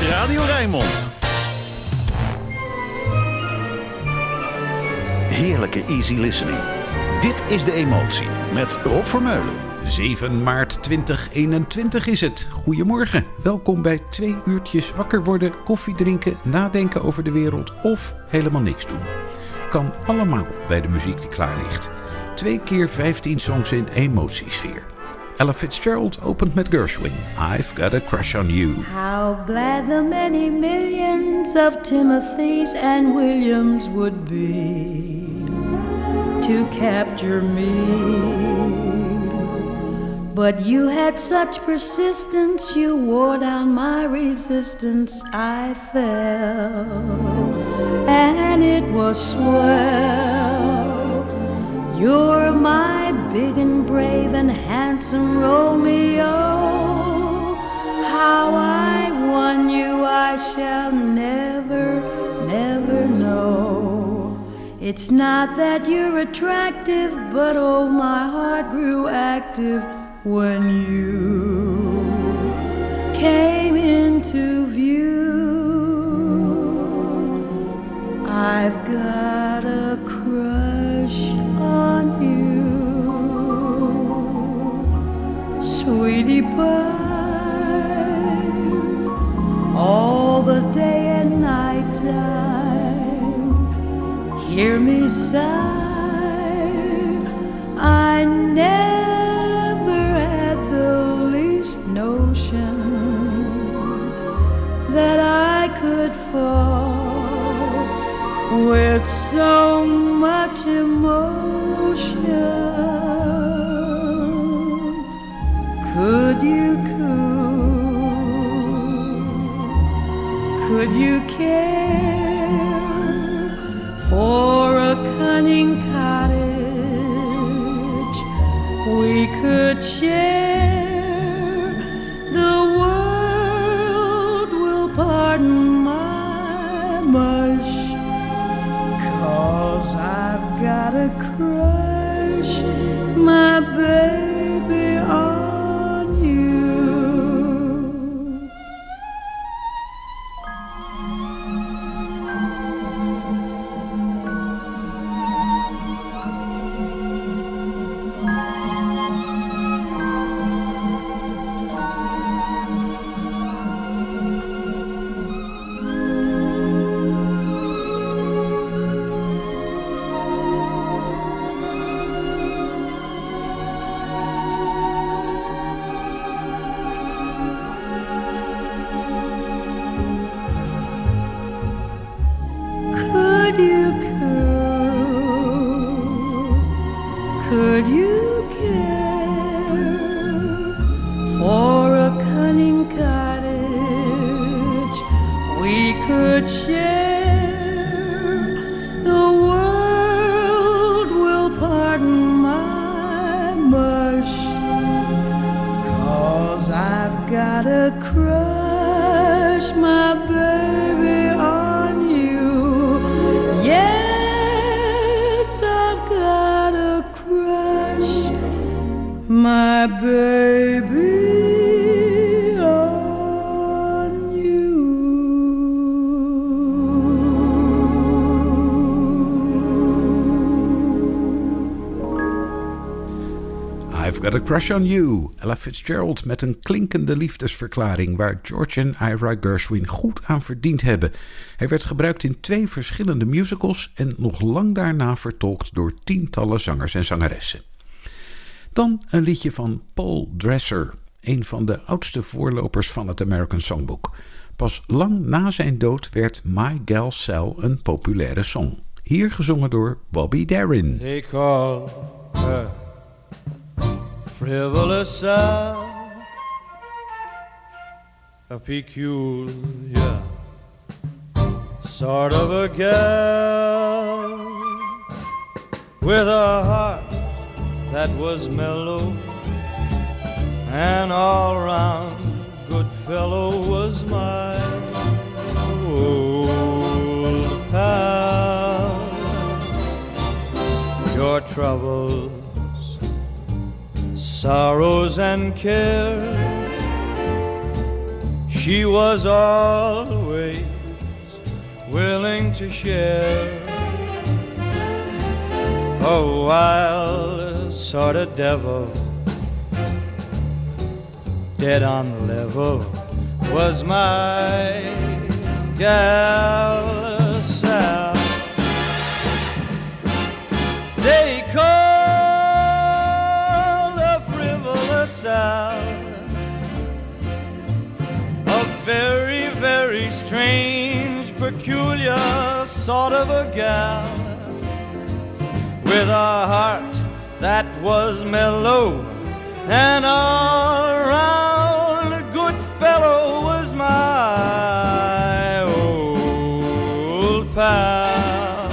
is Radio Rijnmond. Heerlijke easy listening. Dit is De Emotie met Rob Vermeulen. 7 maart 2021 is het. Goedemorgen. Welkom bij twee uurtjes wakker worden, koffie drinken, nadenken over de wereld of helemaal niks doen. Kan allemaal bij de muziek die klaar ligt. Twee keer 15 songs in emotiesfeer. Ella Fitzgerald opened met Gershwin. I've got a crush on you. How glad the many millions of Timothys and Williams would be to capture me. But you had such persistence, you wore down my resistance. I fell, and it was swell. You're my big and brave and handsome Romeo. How I won you, I shall never, never know. It's not that you're attractive, but oh, my heart grew active when you came into view. I've got a crush on you, sweetie pie, all the day and night time. Hear me sigh. I never had the least notion that I could fall with so much emotion. You care for a cunning Could you care for a cunning cottage we could share? The world will pardon my mush. Cause I've got a crush, got a crush on you. Ella Fitzgerald met een klinkende liefdesverklaring waar George en Ira Gershwin goed aan verdiend hebben. Hij werd gebruikt in twee verschillende musicals en nog lang daarna vertolkt door tientallen zangers en zangeressen. Dan een liedje van Paul Dresser, een van de oudste voorlopers van het American Songbook. Pas lang na zijn dood werd My Gal Sal een populaire song. Hier gezongen door Bobby Darin. They call her frivolous Sal, a peculiar sort of a gal with a heart that was mellow. And all round good fellow was my old pal. Your troubles sorrows and cares, She was always willing to share. Oh, A wild sort of devil, dead on the level, was my gal Sal. They called a frivolous Sal a very, very strange, peculiar sort of a gal. With a heart that was mellow and all around a good fellow was my old pal.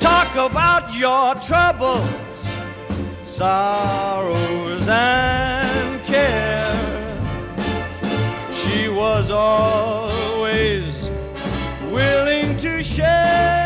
Talk about your troubles, sorrows, and care. She was always willing to share.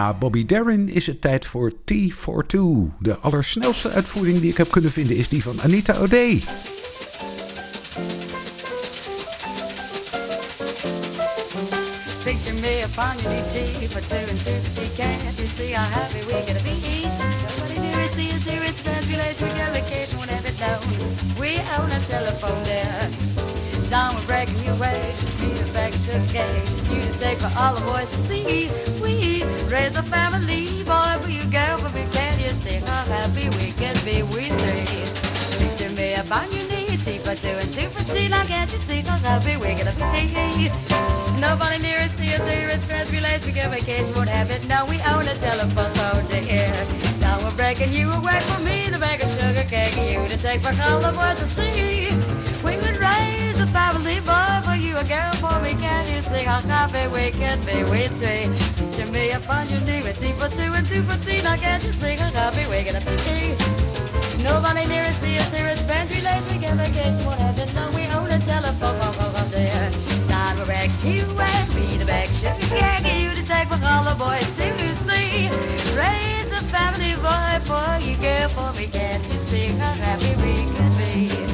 Na Bobby Darin is het tijd voor T42. De allersnelste uitvoering die ik heb kunnen vinden is die van Anita O'Day. For you see how gonna be? Nobody won't have it. We telephone there. Down we're breaking your way. Me the should gay. You to take for all the boys to see. We raise a family, boy, for you girl, for me. Can you see how happy we can be? We three. Picture me upon your knee, tea for two and two for tea. Now can't you see how happy we're gonna be? Nobody near us here, here is friends, relays, we get vacation, won't have it. Now we own a telephone phone to hear. Now we're breaking you away from me, the bag of sugar cake, you to take for all the boys to see. Family boy for you, a girl for me. Can you see how happy we can be with three? Picture me upon your knee with tea for two and two for tea. Now can't you see how happy we're gonna be? Nobody near us here, here is friends, relays, we get vacation, won't have it. Now we own a telephone phone phone phone there. Now we're back, you and me, the back sugar gang, you to take with all the boys to see. Raise a family boy for you, girl, for me. Can't you see how happy we could be?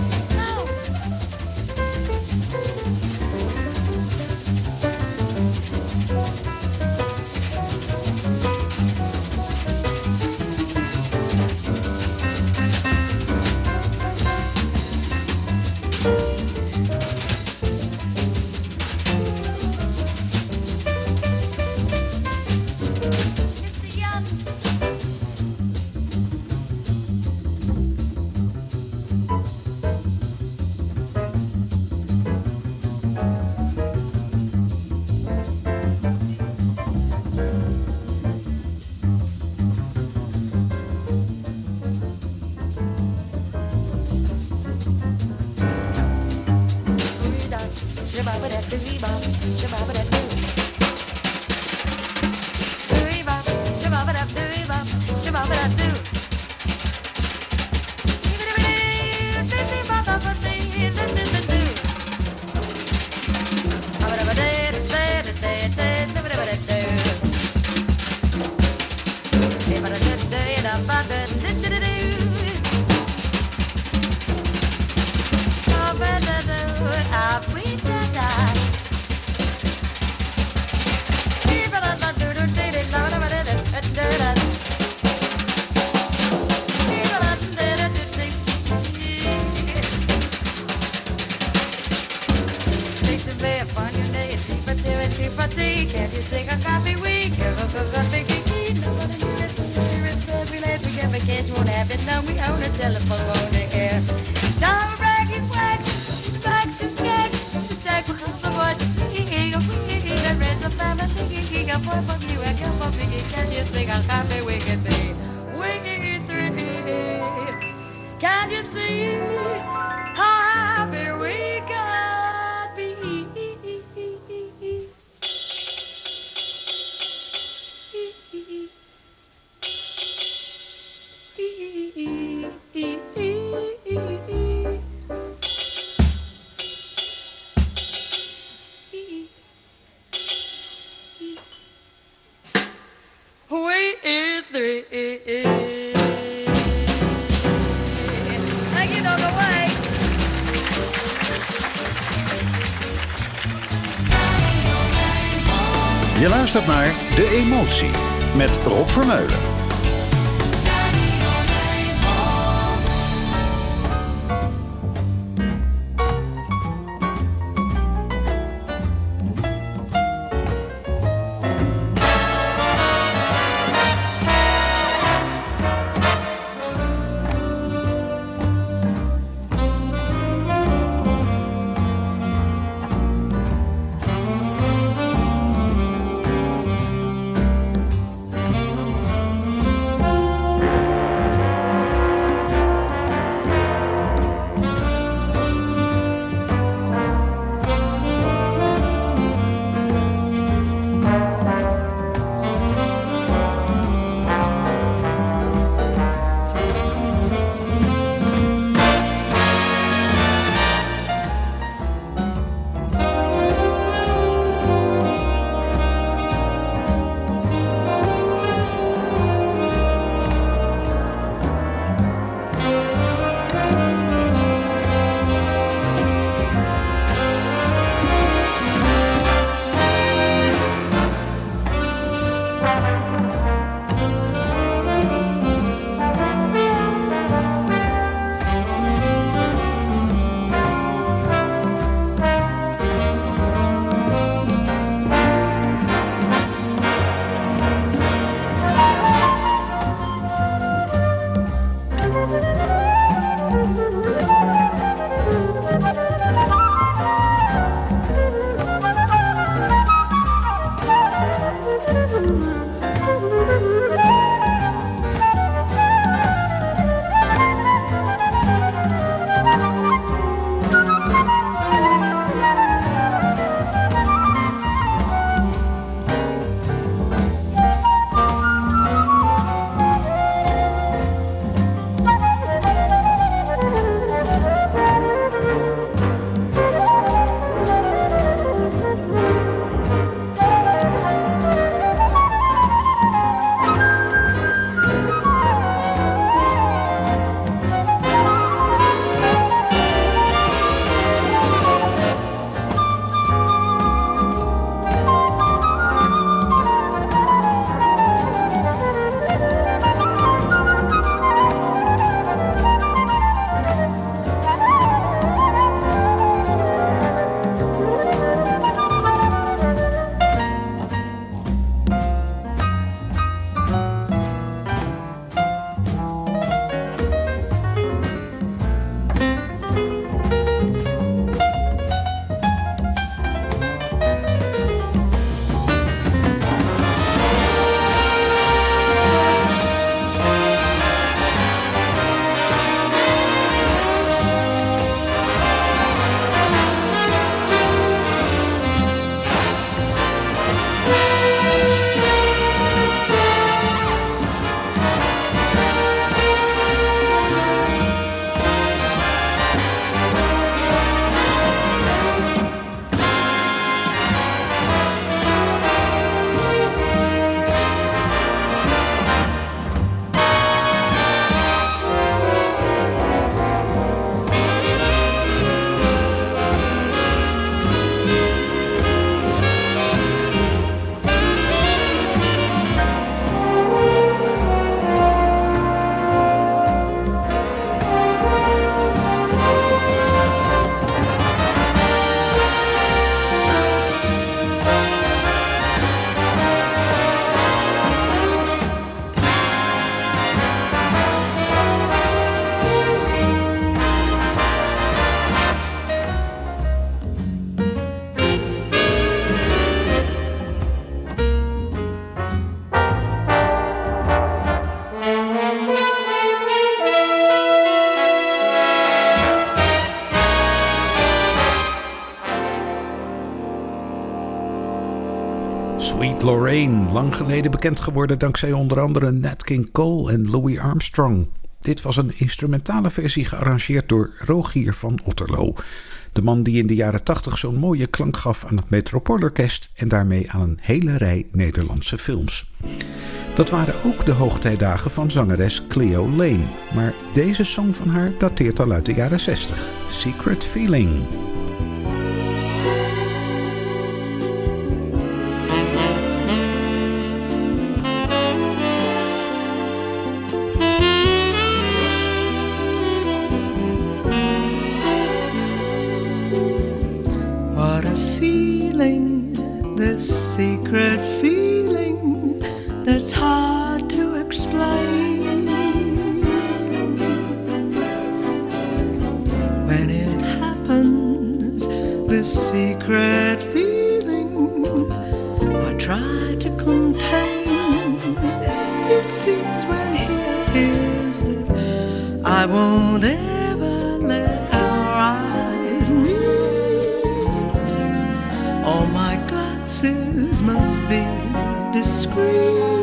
Shabba-ba-da-doo-bop, Can't you sing a happy week? Go, go, go, go, big key. Nobody knew that here it's bad relays. We get vacation, won't have it. Now we own a telephone on the air. See. We raise a family. A sing a happy we be? We three. Can you met Rob Vermeulen. Lang geleden bekend geworden dankzij onder andere Nat King Cole en Louis Armstrong. Dit was een instrumentale versie gearrangeerd door Rogier van Otterlo. De man die in de jaren 80 zo'n mooie klank gaf aan het Metropoolorkest en daarmee aan een hele rij Nederlandse films. Dat waren ook de hoogtijdagen van zangeres Cleo Lane, maar deze song van haar dateert al uit de jaren 60. Secret Feeling. secret feeling that's hard to explain. free.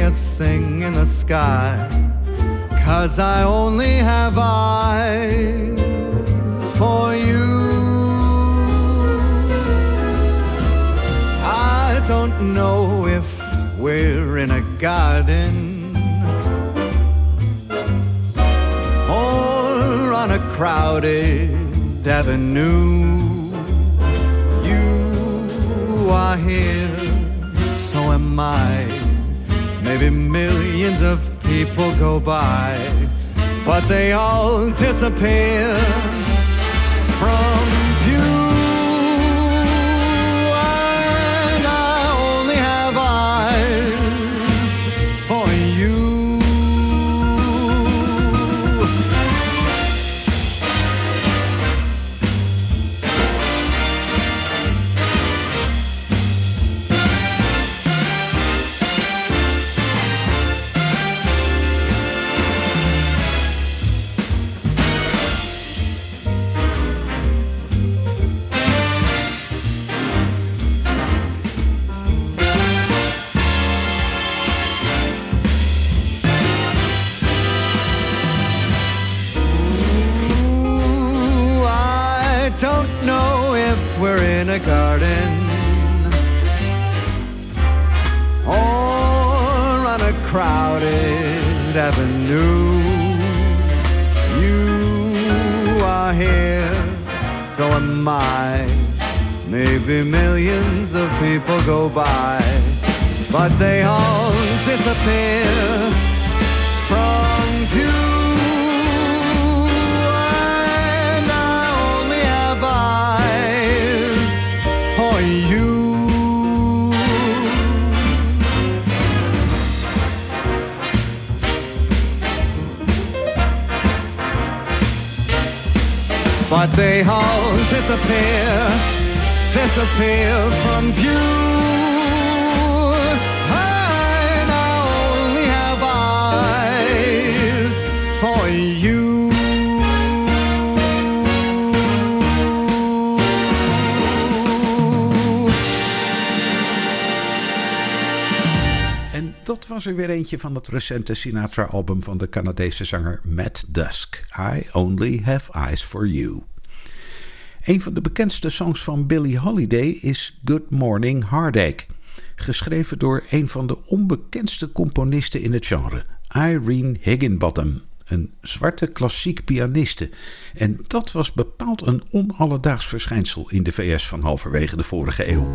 a thing in the sky. Cause I only have eyes for you. I don't know if we're in a garden or on a crowded avenue. You are here, so am I. Maybe millions of people go by, but they all disappear from crowded avenue. You are here, so am I. Maybe millions of people go by, but they all disappear from view. They all disappear, disappear from view. I now only have eyes for you. Dat was er weer eentje van het recente Sinatra-album van de Canadese zanger Matt Dusk. I Only Have Eyes for You. Een van de bekendste songs van Billie Holiday is Good Morning Heartache. Geschreven door een van de onbekendste componisten in het genre, Irene Higginbottom. Een zwarte klassiek pianiste. En dat was bepaald een onalledaags verschijnsel in de VS van halverwege de vorige eeuw.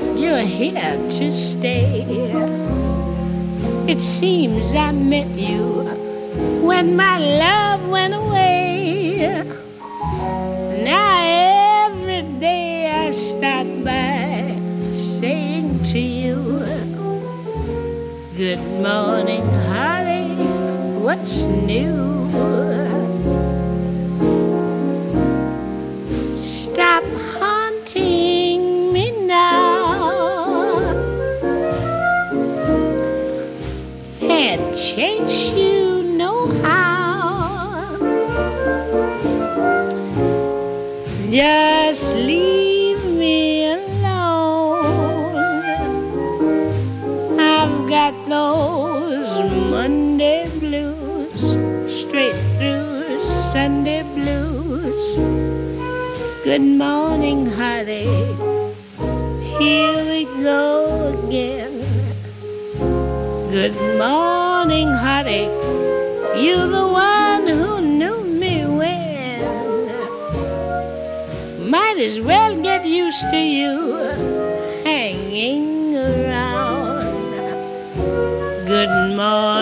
You're here to stay. It seems I met you when my love went away. Now every day I start by saying to you, Good morning, heartache, what's new? Good morning, heartache. Here we go again. Good morning, heartache. You're the one who knew me when. Might as well get used to you hanging around. Good morning,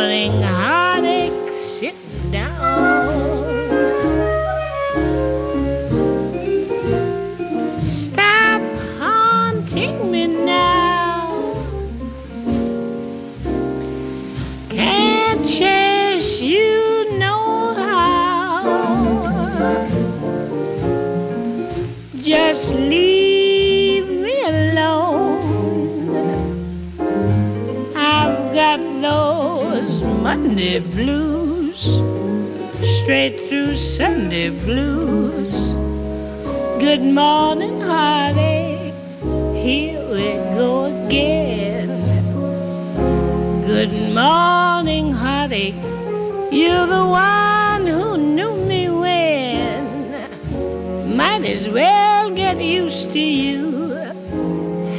Monday blues, straight through Sunday blues. Good morning, heartache. Here we go again. Good morning, heartache. You're the one who knew me when. Might as well get used to you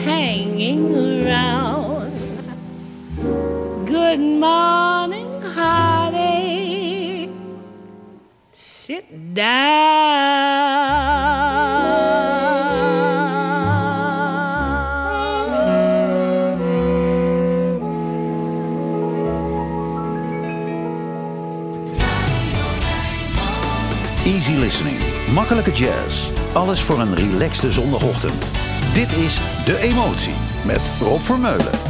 hanging around. Good morning, Sit down. Easy listening. Makkelijke jazz. Alles voor een relaxte zondagochtend. Dit is De Emotie met Rob Vermeulen.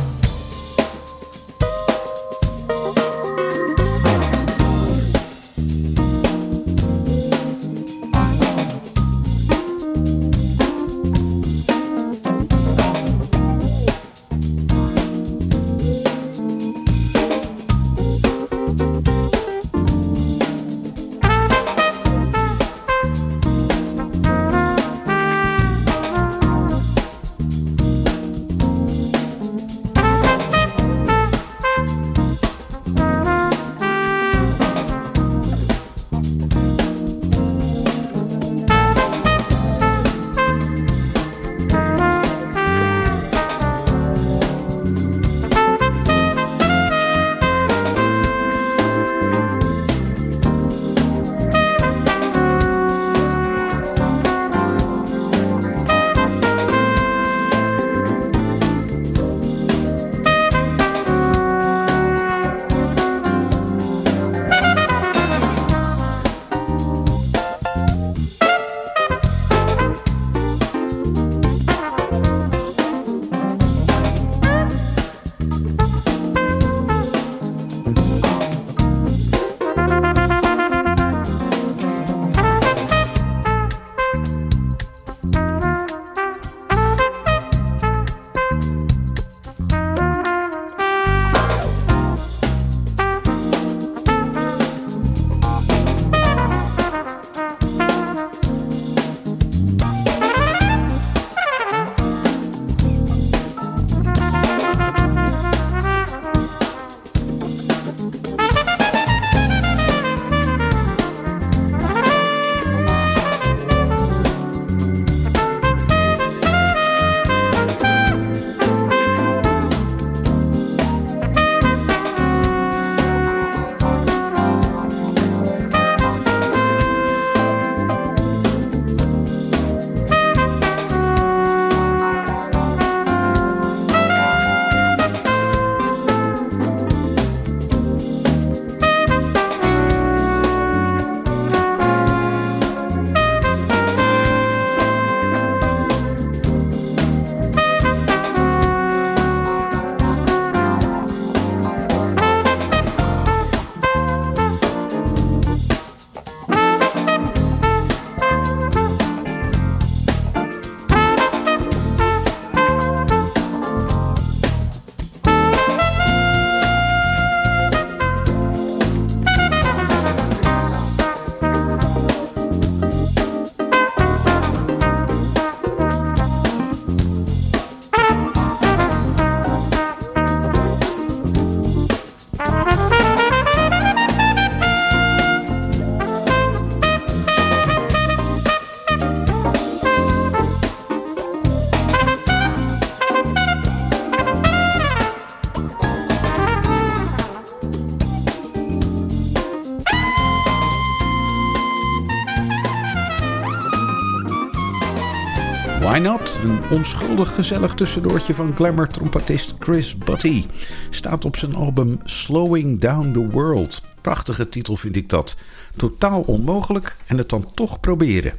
Onschuldig gezellig tussendoortje van glamour-trompetist Chris Butty. Staat op zijn album Slowing Down the World. Prachtige titel vind ik dat. Totaal onmogelijk en het dan toch proberen.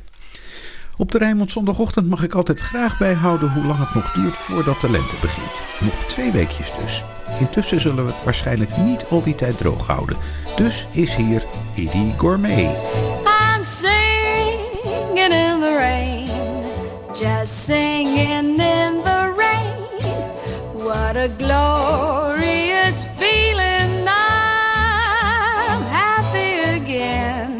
Op de Rijnmond zondagochtend mag ik altijd graag bijhouden hoe lang het nog duurt voordat de lente begint. Nog twee weekjes dus. Intussen zullen we het waarschijnlijk niet al die tijd droog houden. Dus is hier Eddie Gourmet. I'm singing in the rain, just singing in the rain. What a glorious feeling! I'm happy again.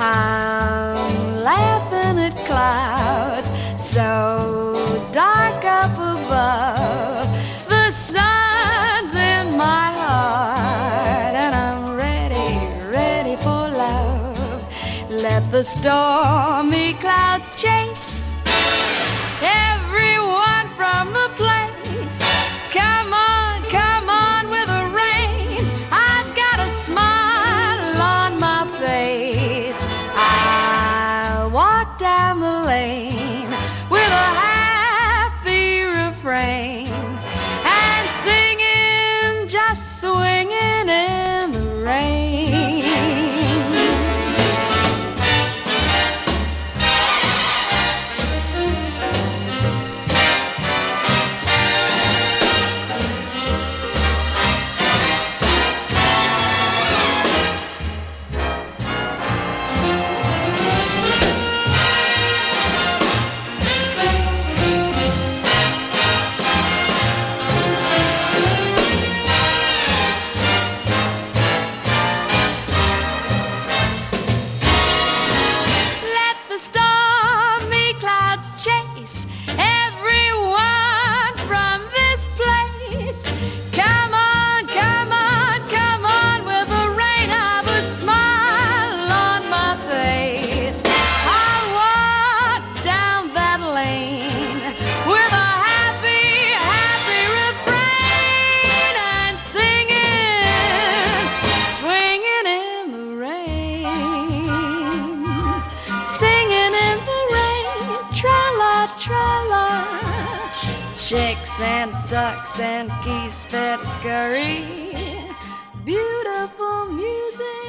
I'm laughing at clouds so dark up above. The sun's in my heart, and I'm ready, ready for love. Let the stormy clouds chase Singing in the rain, tra la tra la. Chicks and ducks and geese fed scurry. Beautiful music.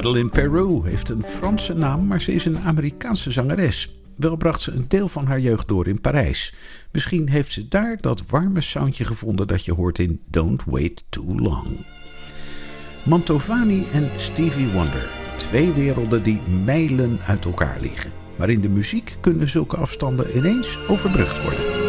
Madeline Peru heeft een Franse naam, maar ze is een Amerikaanse zangeres. Wel bracht ze een deel van haar jeugd door in Parijs. Misschien heeft ze daar dat warme soundje gevonden dat je hoort in Don't Wait Too Long. Mantovani en Stevie Wonder. Twee werelden die mijlen uit elkaar liggen. Maar in de muziek kunnen zulke afstanden ineens overbrugd worden.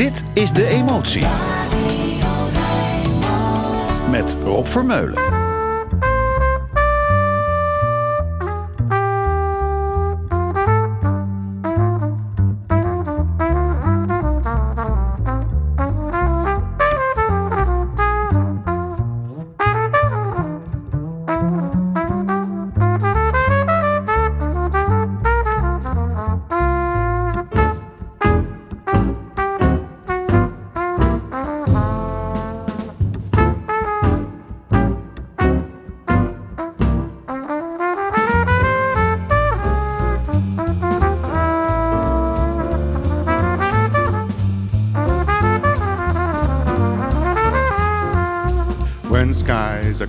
Dit is De Emotie. Met Rob Vermeulen.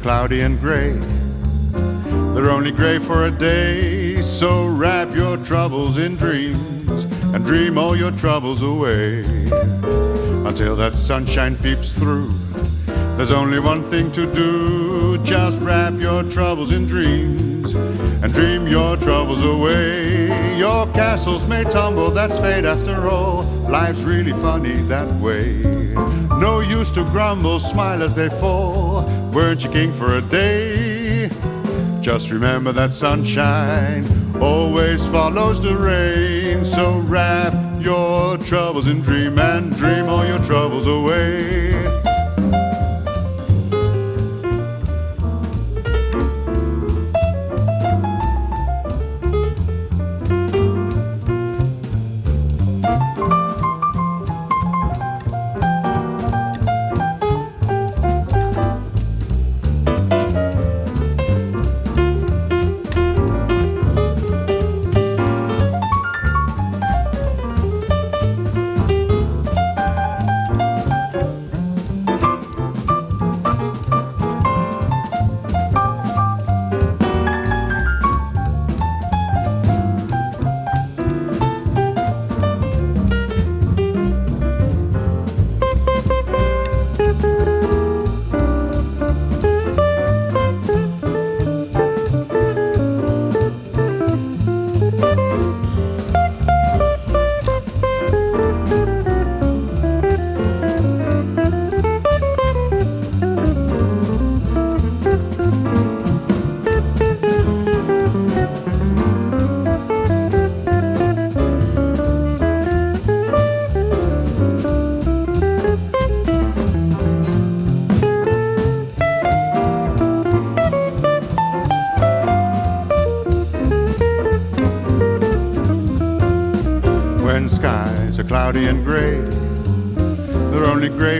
Cloudy and gray, they're only gray for a day. So wrap your troubles in dreams and dream all your troubles away. Until that sunshine peeps through, there's only one thing to do. Just wrap your troubles in dreams and dream your troubles away. Your castles may tumble, that's fate after all. Life's really funny that way. No use to grumble, smile as they fall. Weren't you king for a day? Just remember that sunshine always follows the rain. So wrap your troubles in dream and dream all your troubles away.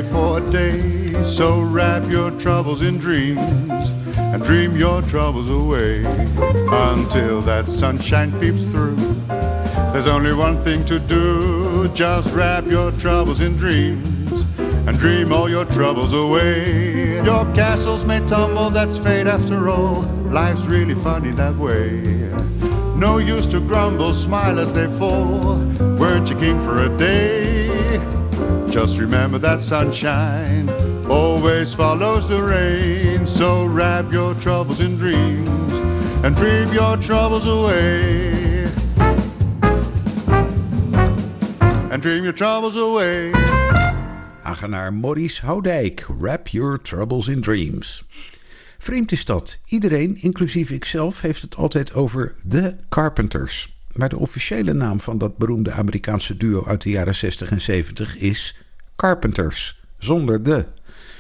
For a day, so wrap your troubles in dreams and dream your troubles away until that sunshine peeps through. There's only one thing to do, just wrap your troubles in dreams and dream all your troubles away. Your castles may tumble, that's fate after all. Life's really funny that way. No use to grumble, smile as they fall. Weren't you king for a day? Just remember that sunshine always follows the rain. So wrap your troubles in dreams and dream your troubles away. And dream your troubles away. Hagenaar Maurice Houdijk, Wrap Your Troubles in Dreams. Vreemd is dat. Iedereen, inclusief ikzelf, heeft het altijd over The Carpenters. Maar de officiële naam van dat beroemde Amerikaanse duo uit de jaren 60 en 70 is Carpenters, zonder de.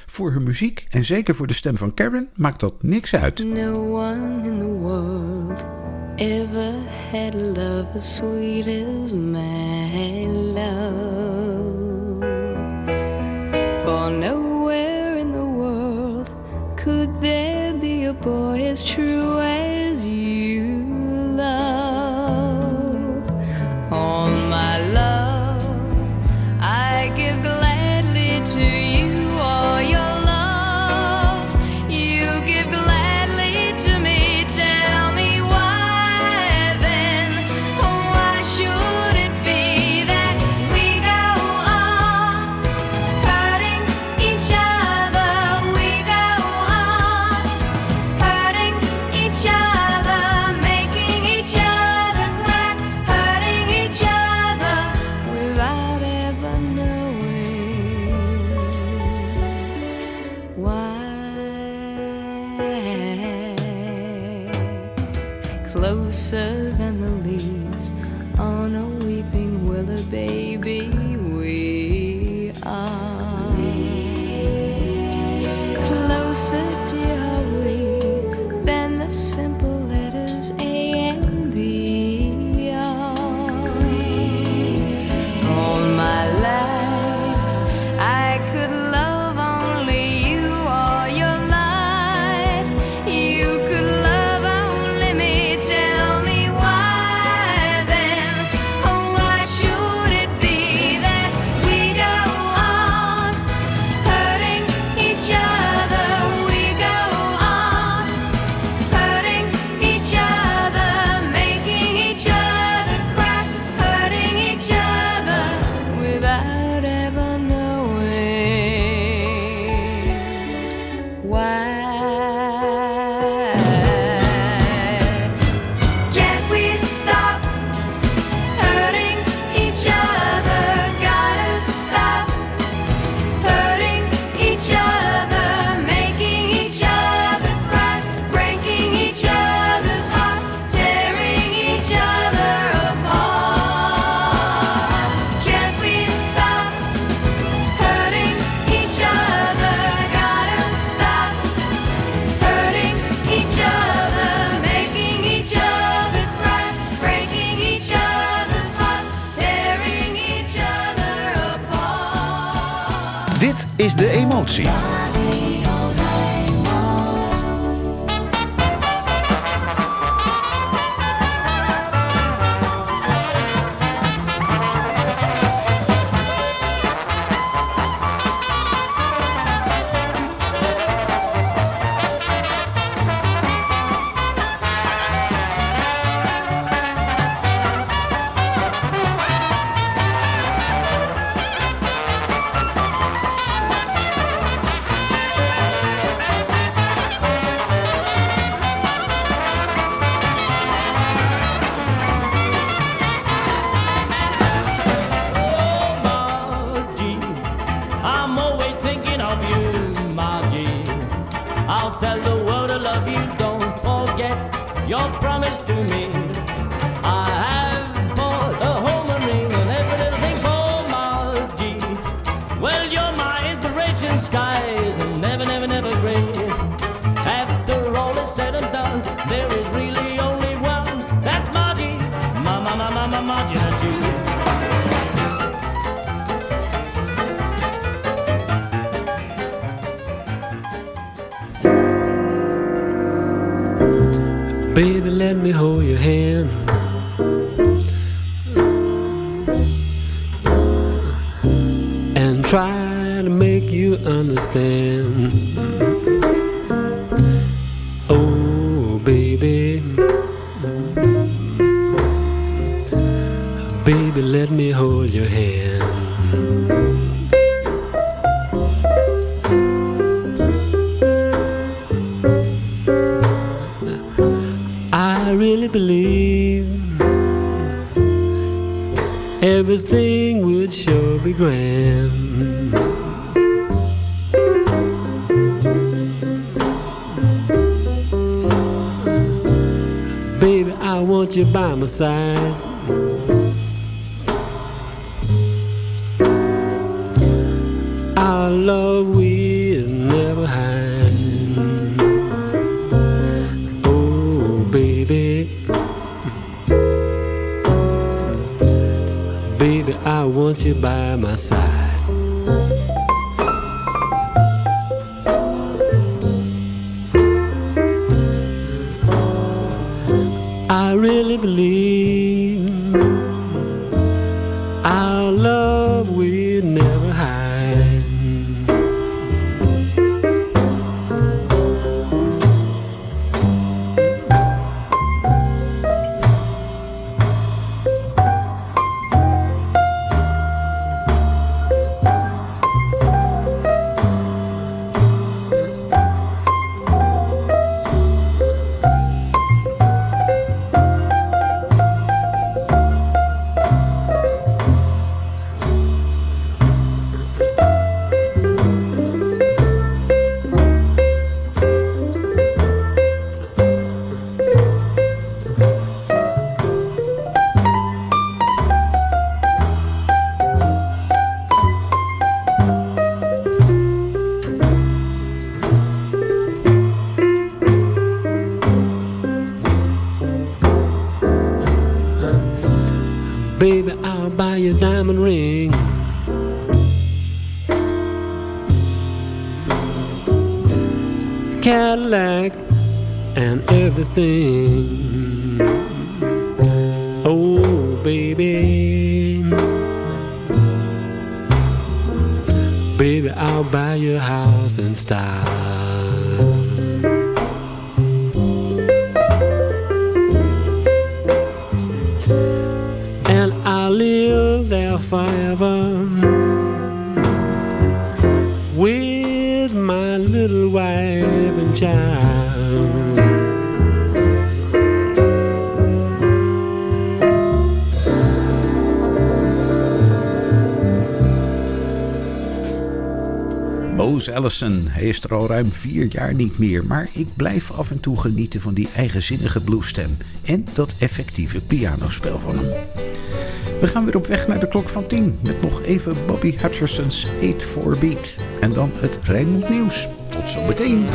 Voor hun muziek en zeker voor de stem van Karen maakt dat niks uit. No one in the world ever had love as sweet as my love. For nowhere in the world could there be a boy as true as to Čauci. Let me hold your hand. Mose Allison, hij is er al ruim vier jaar niet meer, maar ik blijf af en toe genieten van die eigenzinnige bluesstem en dat effectieve pianospel van hem. We gaan weer op weg naar de klok van 10 met nog even Bobby Hutcherson's 8-4 Beat en dan het Rijnmond Nieuws. Tot zometeen.